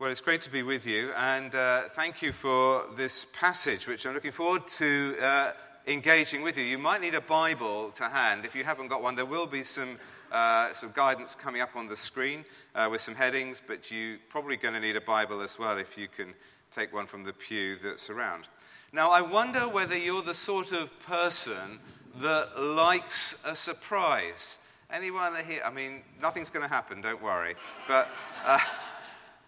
Well, it's great to be with you, and uh, thank you for this passage, which I'm looking forward to uh, engaging with you. You might need a Bible to hand. If you haven't got one, there will be some, uh, some guidance coming up on the screen uh, with some headings, but you're probably going to need a Bible as well if you can take one from the pew that's around. Now, I wonder whether you're the sort of person that likes a surprise. Anyone here? I mean, nothing's going to happen, don't worry. But.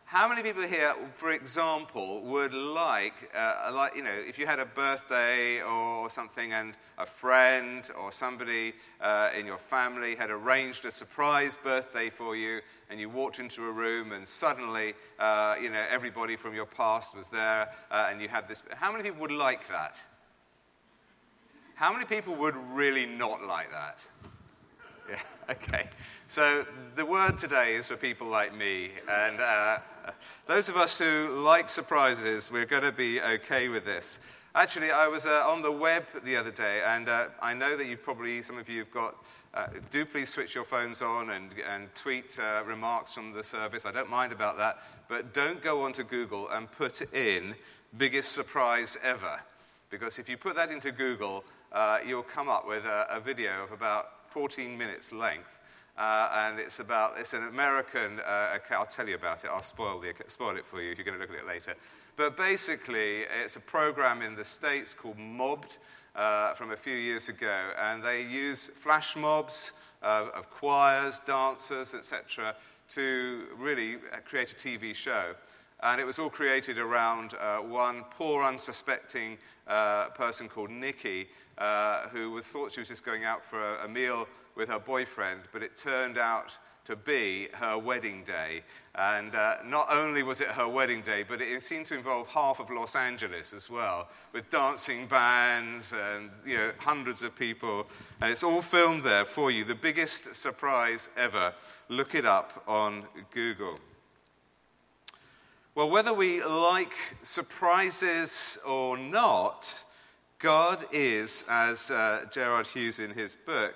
How many people here, for example, would like, uh, like, you know, if you had a birthday or something and a friend or somebody uh, in your family had arranged a surprise birthday for you and you walked into a room and suddenly, uh, you know, everybody from your past was there uh, and you had this. How many people would like that? How many people would really not like that? Yeah, okay. So the word today is for people like me. And uh, those of us who like surprises, we're going to be okay with this. Actually, I was uh, on the web the other day, and uh, I know that you probably, some of you have got, uh, do please switch your phones on and, and tweet uh, remarks from the service. I don't mind about that. But don't go onto Google and put in biggest surprise ever. Because if you put that into Google, uh, you'll come up with a, a video of about 14 minutes length uh, and it's about, it's an American, uh, I'll tell you about it, I'll spoil, the, spoil it for you if you're going to look at it later. But basically, it's a program in the States called Mobbed uh, from a few years ago, and they use flash mobs uh, of choirs, dancers, etc., to really create a TV show. And it was all created around uh, one poor, unsuspecting uh, person called Nikki, who was, thought she was just going out for a, a meal with her boyfriend, but it turned out to be her wedding day. And uh, not only was it her wedding day, but it seemed to involve half of Los Angeles as well, with dancing bands and you know, hundreds of people. And it's all filmed there for you. The biggest surprise ever. Look it up on Google. Well, whether we like surprises or not, God is, as uh, Gerard Hughes in his book,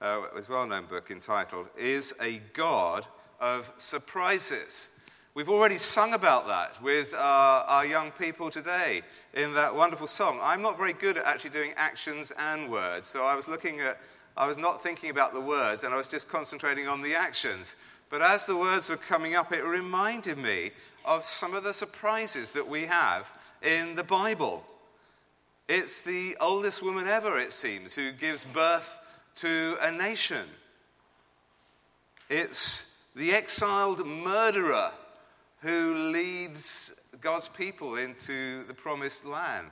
uh, his well known book entitled, is a God of surprises. We've already sung about that with uh, our young people today in that wonderful song. I'm not very good at actually doing actions and words, so I was looking at, I was not thinking about the words and I was just concentrating on the actions. But as the words were coming up, it reminded me of some of the surprises that we have in the Bible. It's the oldest woman ever, it seems, who gives birth to a nation. It's the exiled murderer who leads God's people into the promised land.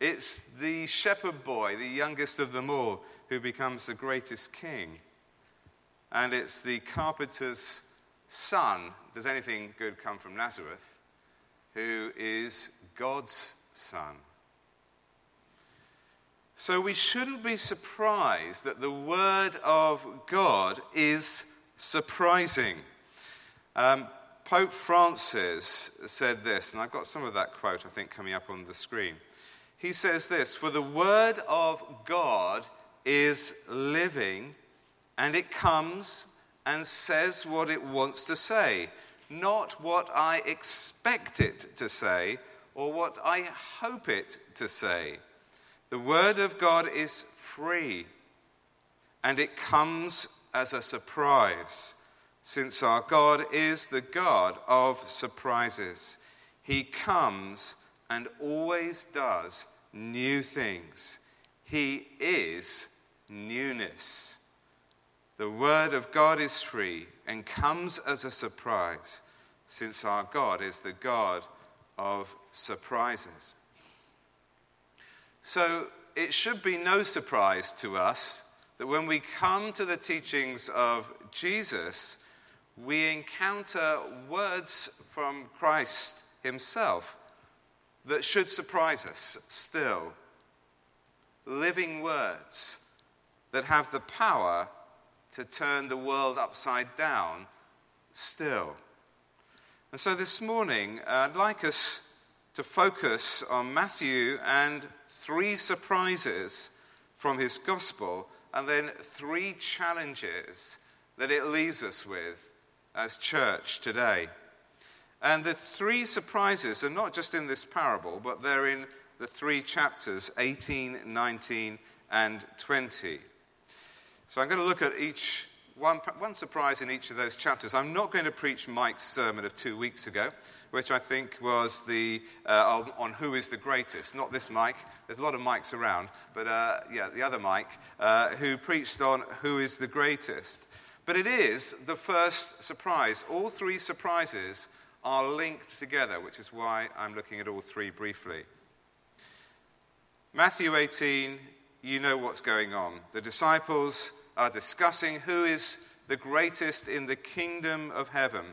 It's the shepherd boy, the youngest of them all, who becomes the greatest king. And it's the carpenter's son, does anything good come from Nazareth, who is God's son. So we shouldn't be surprised that the Word of God is surprising. Um, Pope Francis said this, and I've got some of that quote, I think, coming up on the screen. He says this For the Word of God is living, and it comes and says what it wants to say, not what I expect it to say or what I hope it to say. The Word of God is free, and it comes as a surprise, since our God is the God of surprises. He comes and always does new things. He is newness. The Word of God is free and comes as a surprise, since our God is the God of surprises. So it should be no surprise to us that when we come to the teachings of Jesus, we encounter words from Christ himself that should surprise us still. Living words that have the power to turn the world upside down still. And so this morning, I'd like us to focus on Matthew and three surprises from his gospel, and then three challenges that it leaves us with as church today. And the three surprises are not just in this parable, but they're in the three chapters 18, 19, and 20. So I'm going to look at each one, one surprise in each of those chapters. I'm not going to preach Mike's sermon of two weeks ago, which I think was the, uh, on, who is the greatest. Not this Mike, there's a lot of Mikes around, but uh, yeah, the other Mike, uh, who preached on who is the greatest. But it is the first surprise. All three surprises are linked together, which is why I'm looking at all three briefly. Matthew 18, you know what's going on. The disciples are discussing who is the greatest in the kingdom of heaven.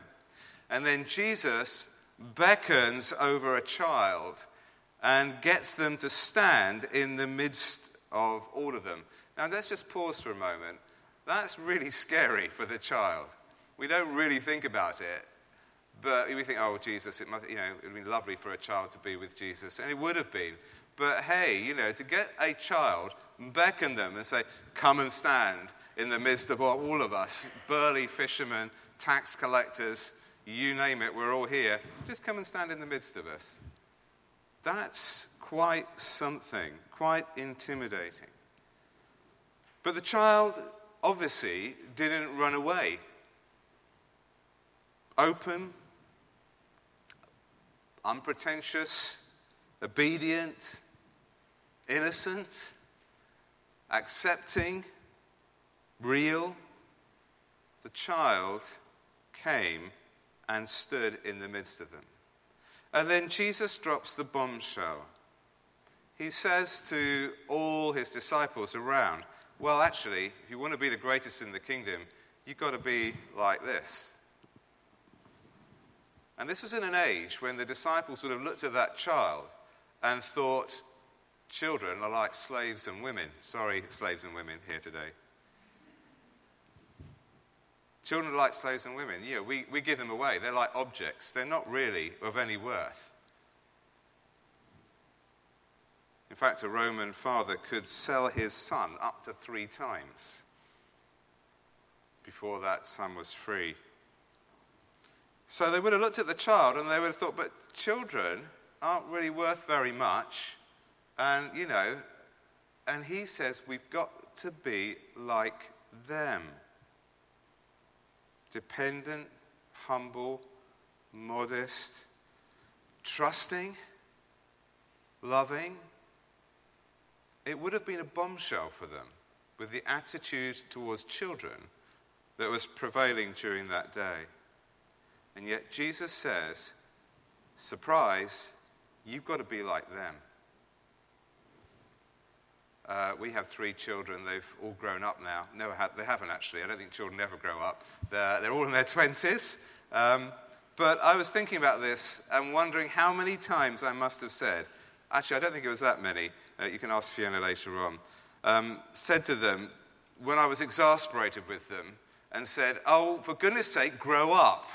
And then Jesus beckons over a child and gets them to stand in the midst of all of them. Now, let's just pause for a moment. That's really scary for the child. We don't really think about it, but we think, oh, Jesus, it must, you know, it would be lovely for a child to be with Jesus. And it would have been. But hey, you know, to get a child, and beckon them and say, come and stand in the midst of all of us, burly fishermen, tax collectors, you name it, we're all here. Just come and stand in the midst of us. That's quite something, quite intimidating. But the child obviously didn't run away. Open, unpretentious, obedient, innocent, accepting, real. The child came and stood in the midst of them. And then Jesus drops the bombshell. He says to all his disciples around, Well, actually, if you want to be the greatest in the kingdom, you've got to be like this. And this was in an age when the disciples would have looked at that child and thought, Children are like slaves and women. Sorry, slaves and women here today. Children are like slaves and women. Yeah, we, we give them away. They're like objects. They're not really of any worth. In fact, a Roman father could sell his son up to three times before that son was free. So they would have looked at the child and they would have thought, but children aren't really worth very much. And, you know, and he says we've got to be like them dependent, humble, modest, trusting, loving. It would have been a bombshell for them with the attitude towards children that was prevailing during that day. And yet Jesus says, surprise, you've got to be like them. Uh, we have three children. They've all grown up now. No, they haven't actually. I don't think children ever grow up. They're, they're all in their 20s. Um, but I was thinking about this and wondering how many times I must have said, actually, I don't think it was that many. Uh, you can ask Fiona later on. Um, said to them, when I was exasperated with them, and said, Oh, for goodness sake, grow up.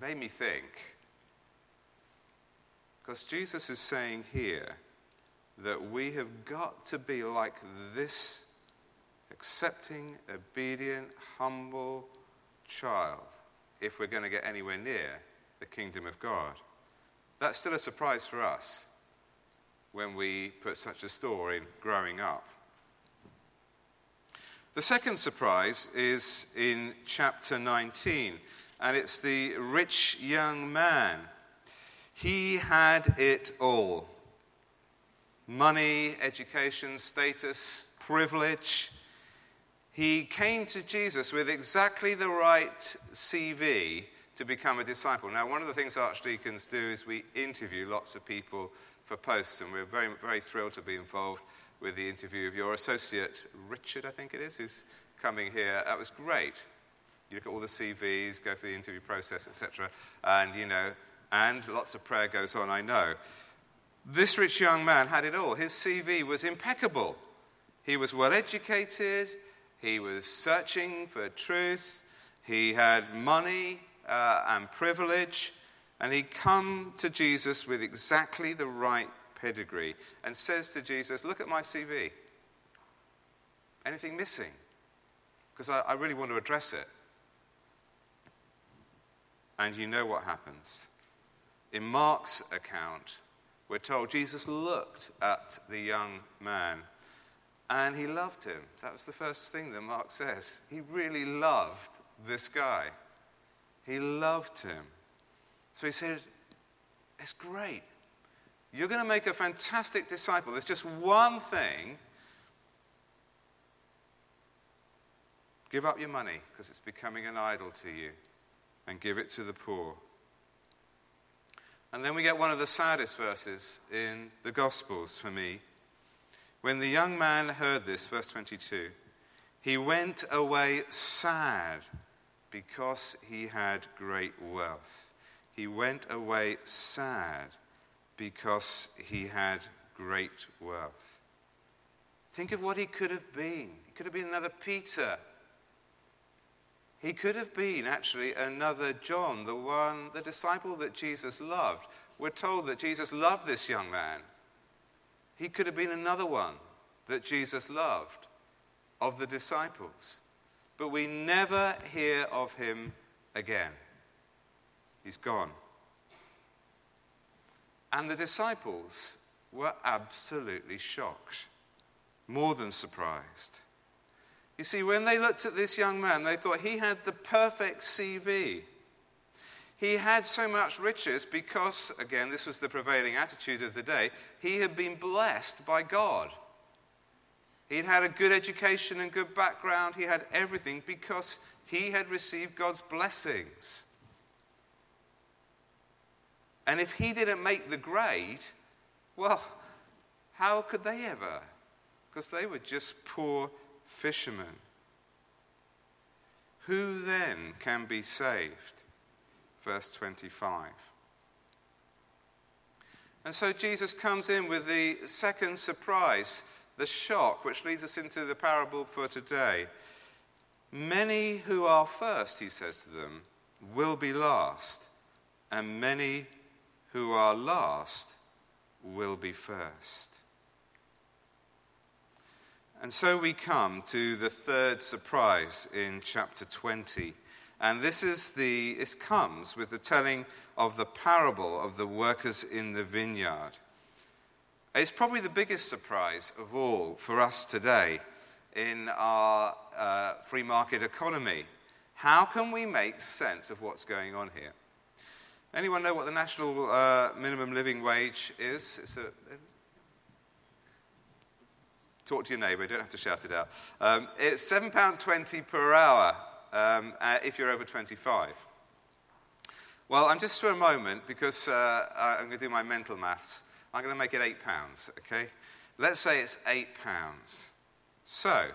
Made me think. Because Jesus is saying here, that we have got to be like this accepting, obedient, humble child if we're going to get anywhere near the kingdom of God. That's still a surprise for us when we put such a store in growing up. The second surprise is in chapter 19, and it's the rich young man. He had it all money, education, status, privilege. He came to Jesus with exactly the right CV to become a disciple. Now, one of the things archdeacons do is we interview lots of people for posts, and we're very, very thrilled to be involved with the interview of your associate, Richard, I think it is, who's coming here. That was great. You look at all the CVs, go through the interview process, etc., and you know, and lots of prayer goes on, I know. This rich young man had it all. His CV was impeccable. He was well educated, he was searching for truth, he had money uh, and privilege, and he'd come to Jesus with exactly the right pedigree and says to Jesus, Look at my CV. Anything missing? Because I, I really want to address it. And you know what happens. In Mark's account, we're told Jesus looked at the young man and he loved him. That was the first thing that Mark says. He really loved this guy. He loved him. So he said, It's great. You're going to make a fantastic disciple. There's just one thing. Give up your money because it's becoming an idol to you and give it to the poor. And then we get one of the saddest verses in the Gospels for me. When the young man heard this, verse 22, he went away sad because he had great wealth. He went away sad because he had great wealth. Think of what he could have been. He could have been another Peter. He could have been actually another John, the one, the disciple that Jesus loved. We're told that Jesus loved this young man. He could have been another one that Jesus loved of the disciples. But we never hear of him again. He's gone. And the disciples were absolutely shocked, more than surprised. You see, when they looked at this young man, they thought he had the perfect CV. He had so much riches because, again, this was the prevailing attitude of the day, he had been blessed by God. He'd had a good education and good background. He had everything because he had received God's blessings. And if he didn't make the grade, well, how could they ever? Because they were just poor fishermen. Who then can be saved? Verse 25. And so Jesus comes in with the second surprise, the shock, which leads us into the parable for today. Many who are first, he says to them, will be last, and many who are last will be first. And so we come to the third surprise in chapter 20. And this, is the, this comes with the telling of the parable of the workers in the vineyard. It's probably the biggest surprise of all for us today in our uh, free market economy. How can we make sense of what's going on here? Anyone know what the national uh, minimum living wage is? It's a, talk to your neighbour, you don't have to shout it out. Um, it's £7.20 per hour um, uh, if you're over 25. Well, I'm just for a moment, because uh, I'm going to do my mental maths, I'm going to make it £8, okay? Let's say it's £8. So,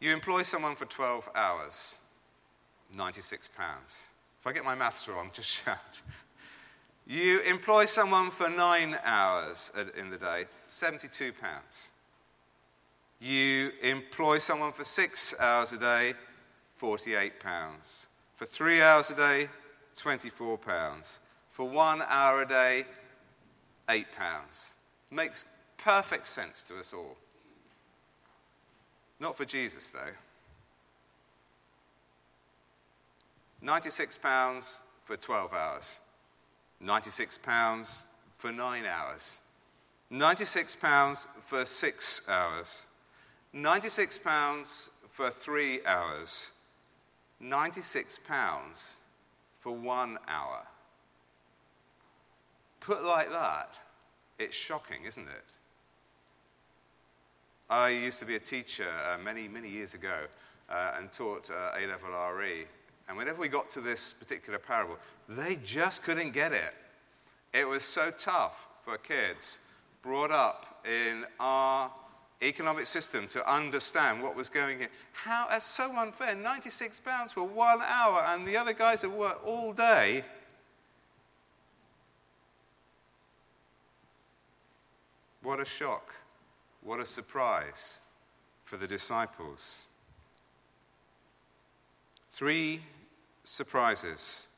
you employ someone for 12 hours, £96. If I get my maths wrong, just shout. You employ someone for nine hours in the day, £72. You employ someone for six hours a day, £48. For three hours a day, £24. For one hour a day, £8. Makes perfect sense to us all. Not for Jesus, though. £96 for 12 hours, £96 for 9 hours, £96 for 6 hours, £96 for 3 hours, £96 for 1 hour. Put like that, it's shocking, isn't it? I used to be a teacher uh, many, many years ago uh, and taught uh, A level RE. And whenever we got to this particular parable, they just couldn't get it. It was so tough for kids brought up in our economic system to understand what was going on. How, that's so unfair. 96 pounds for one hour, and the other guys have worked all day. What a shock. What a surprise for the disciples. Three surprises.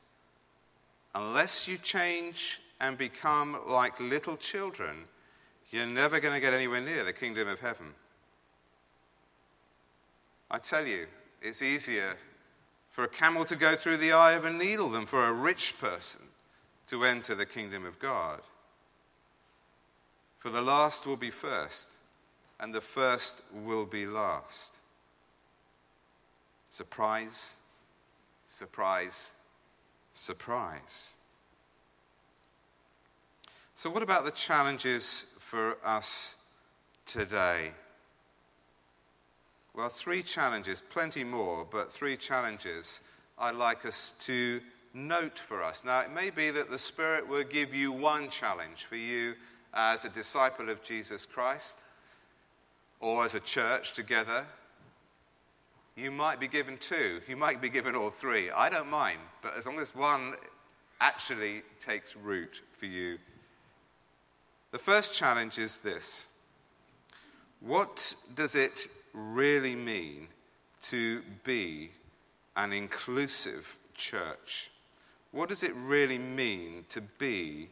Unless you change and become like little children, you're never going to get anywhere near the kingdom of heaven. I tell you, it's easier for a camel to go through the eye of a needle than for a rich person to enter the kingdom of God. For the last will be first, and the first will be last. Surprise, surprise, surprise. So, what about the challenges for us today? Well, three challenges, plenty more, but three challenges I'd like us to note for us. Now, it may be that the Spirit will give you one challenge for you as a disciple of Jesus Christ or as a church together. You might be given two, you might be given all three. I don't mind, but as long as one actually takes root for you. The first challenge is this What does it really mean to be an inclusive church? What does it really mean to be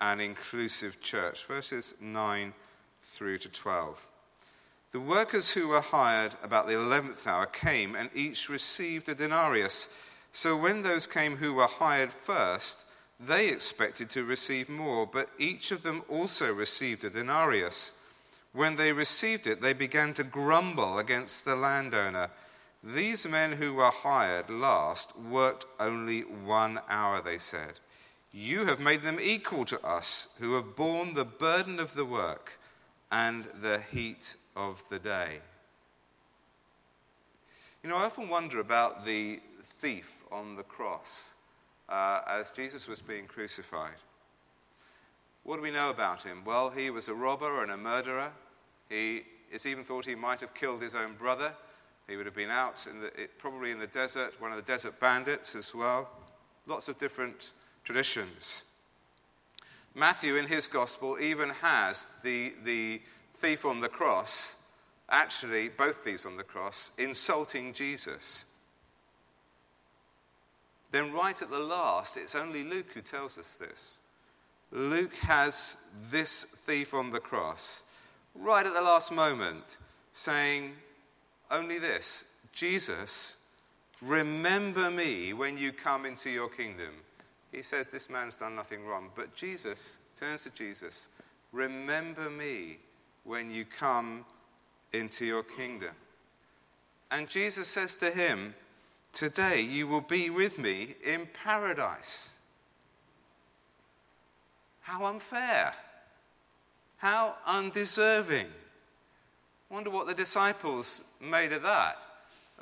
an inclusive church? Verses 9 through to 12. The workers who were hired about the eleventh hour came, and each received a denarius. So when those came who were hired first, they expected to receive more, but each of them also received a denarius. When they received it, they began to grumble against the landowner. These men who were hired last worked only one hour, they said. You have made them equal to us, who have borne the burden of the work and the heat of the day. You know, I often wonder about the thief on the cross uh, as Jesus was being crucified. What do we know about him? Well, he was a robber and a murderer. He, it's even thought he might have killed his own brother. He would have been out, in the, probably in the desert, one of the desert bandits as well. Lots of different traditions. Matthew, in his gospel, even has the, the thief on the cross, actually, both these on the cross, insulting Jesus. Then, right at the last, it's only Luke who tells us this. Luke has this thief on the cross right at the last moment saying only this Jesus, remember me when you come into your kingdom. He says this man's done nothing wrong, but Jesus turns to Jesus, remember me when you come into your kingdom. And Jesus says to him, Today you will be with me in paradise. How unfair. How undeserving. Wonder what the disciples made of that.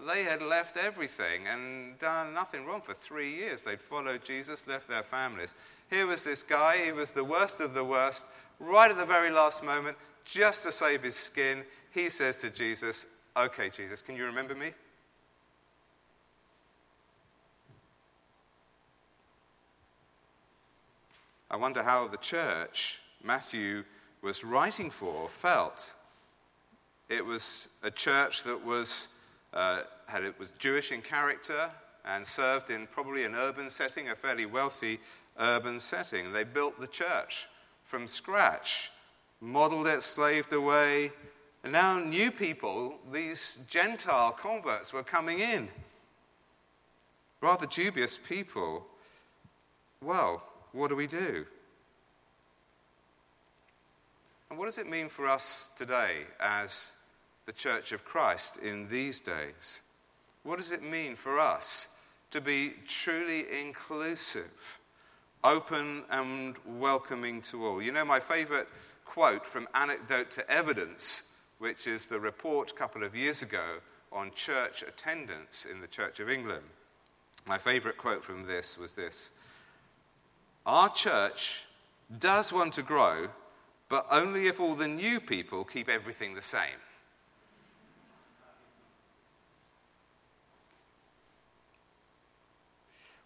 They had left everything and done nothing wrong for three years. They'd followed Jesus, left their families. Here was this guy, he was the worst of the worst, right at the very last moment, just to save his skin. He says to Jesus, Okay, Jesus, can you remember me? I wonder how the church Matthew was writing for felt. It was a church that was, uh, had, it was Jewish in character and served in probably an urban setting, a fairly wealthy urban setting. They built the church from scratch, modeled it, slaved away. And now, new people, these Gentile converts, were coming in. Rather dubious people. Well, what do we do? And what does it mean for us today as the Church of Christ in these days? What does it mean for us to be truly inclusive, open and welcoming to all? You know, my favorite quote from Anecdote to Evidence, which is the report a couple of years ago on church attendance in the Church of England. My favorite quote from this was this Our church does want to grow, but only if all the new people keep everything the same.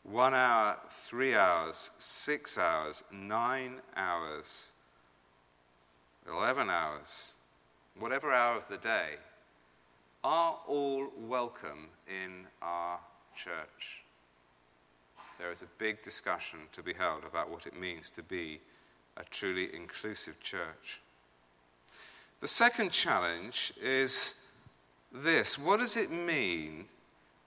One hour, three hours, six hours, nine hours, 11 hours, whatever hour of the day, are all welcome in our church. There is a big discussion to be held about what it means to be a truly inclusive church. The second challenge is this what does it mean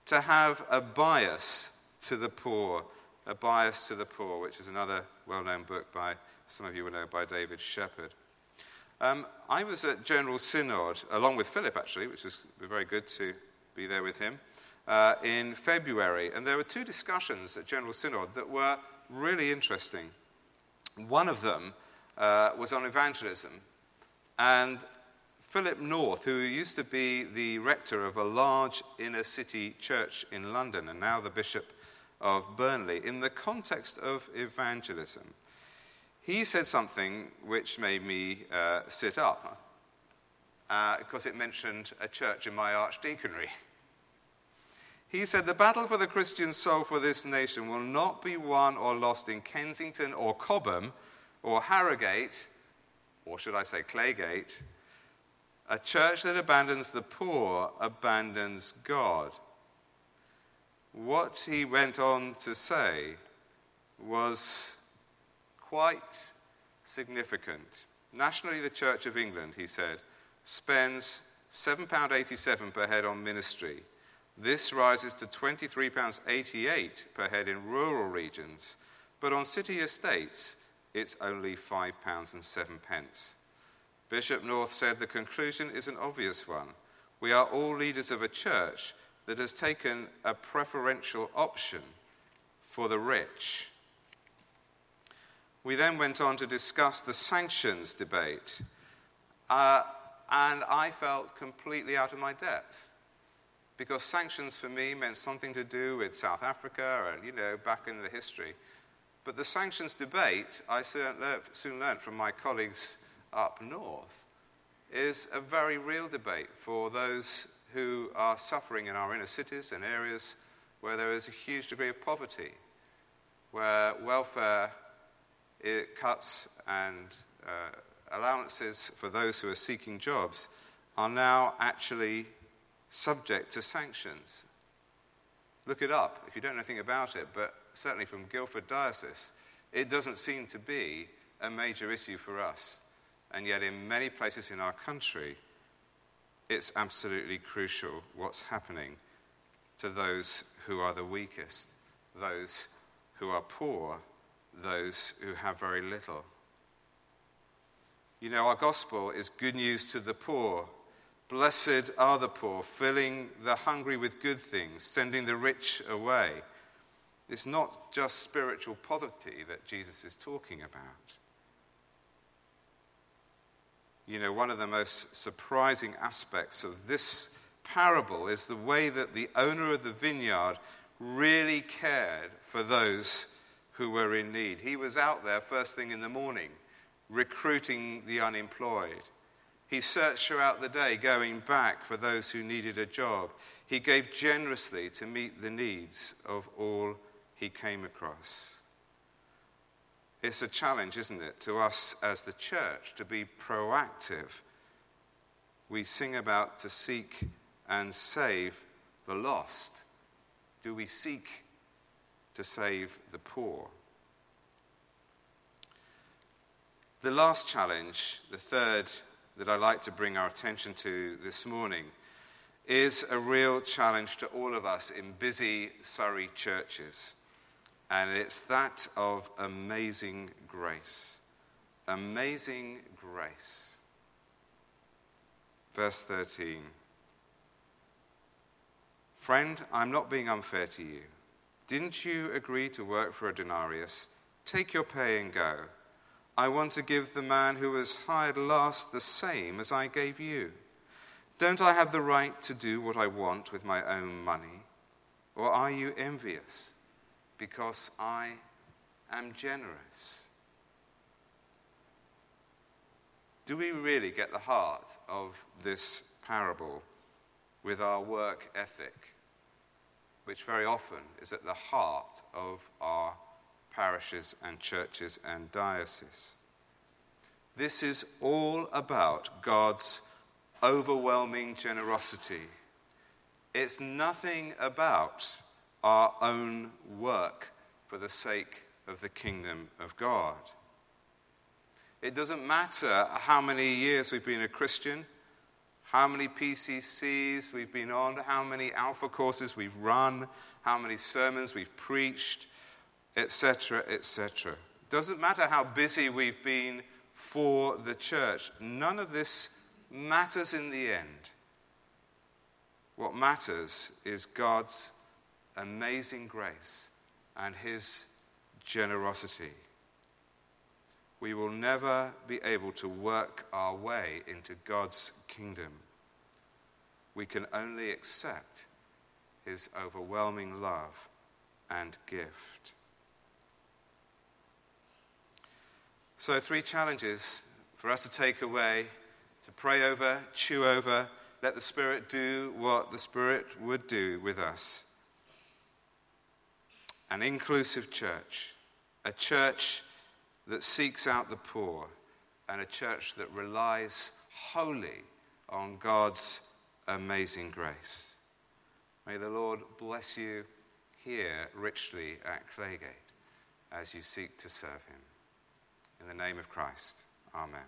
to have a bias to the poor, a bias to the poor, which is another well known book by some of you will know by David Sheppard. Um, I was at General Synod, along with Philip actually, which was very good to be there with him, uh, in February. And there were two discussions at General Synod that were really interesting. One of them uh, was on evangelism. And Philip North, who used to be the rector of a large inner city church in London and now the bishop of Burnley, in the context of evangelism, he said something which made me uh, sit up uh, because it mentioned a church in my archdeaconry. He said, The battle for the Christian soul for this nation will not be won or lost in Kensington or Cobham or Harrogate, or should I say Claygate. A church that abandons the poor abandons God. What he went on to say was quite significant. Nationally, the Church of England, he said, spends £7.87 per head on ministry. This rises to £23.88 per head in rural regions, but on city estates, it's only £5.07. Bishop North said the conclusion is an obvious one. We are all leaders of a church that has taken a preferential option for the rich. We then went on to discuss the sanctions debate, uh, and I felt completely out of my depth because sanctions for me meant something to do with South Africa and, you know, back in the history. But the sanctions debate, I soon learned from my colleagues up north, is a very real debate for those who are suffering in our inner cities and areas where there is a huge degree of poverty, where welfare cuts and uh, allowances for those who are seeking jobs are now actually subject to sanctions. Look it up if you don't know anything about it, but certainly from Guildford Diocese, it doesn't seem to be a major issue for us. And yet, in many places in our country, it's absolutely crucial what's happening to those who are the weakest, those who are poor, those who have very little. You know, our gospel is good news to the poor. Blessed are the poor, filling the hungry with good things, sending the rich away. It's not just spiritual poverty that Jesus is talking about. You know, one of the most surprising aspects of this parable is the way that the owner of the vineyard really cared for those who were in need. He was out there first thing in the morning, recruiting the unemployed. He searched throughout the day, going back for those who needed a job. He gave generously to meet the needs of all he came across. It's a challenge, isn't it, to us as the church to be proactive. We sing about to seek and save the lost. Do we seek to save the poor? The last challenge, the third that I'd like to bring our attention to this morning, is a real challenge to all of us in busy Surrey churches and it's that of amazing grace. Amazing grace. Verse 13. Friend, I'm not being unfair to you. Didn't you agree to work for a denarius? Take your pay and go. I want to give the man who was hired last the same as I gave you. Don't I have the right to do what I want with my own money? Or are you envious? because I am generous. Do we really get the heart of this parable with our work ethic, which very often is at the heart of our parishes and churches and dioceses? This is all about God's overwhelming generosity. It's nothing about our own work for the sake of the kingdom of God. It doesn't matter how many years we've been a Christian, how many PCCs we've been on, how many alpha courses we've run, how many sermons we've preached, etc., etc. Doesn't matter how busy we've been for the church, none of this matters in the end. What matters is God's amazing grace and His generosity. We will never be able to work our way into God's kingdom. We can only accept His overwhelming love and gift. So, three challenges for us to take away, to pray over, chew over, let the Spirit do what the Spirit would do with us. An inclusive church, a church that seeks out the poor, and a church that relies wholly on God's amazing grace. May the Lord bless you here richly at Claygate as you seek to serve Him. In the name of Christ, Amen.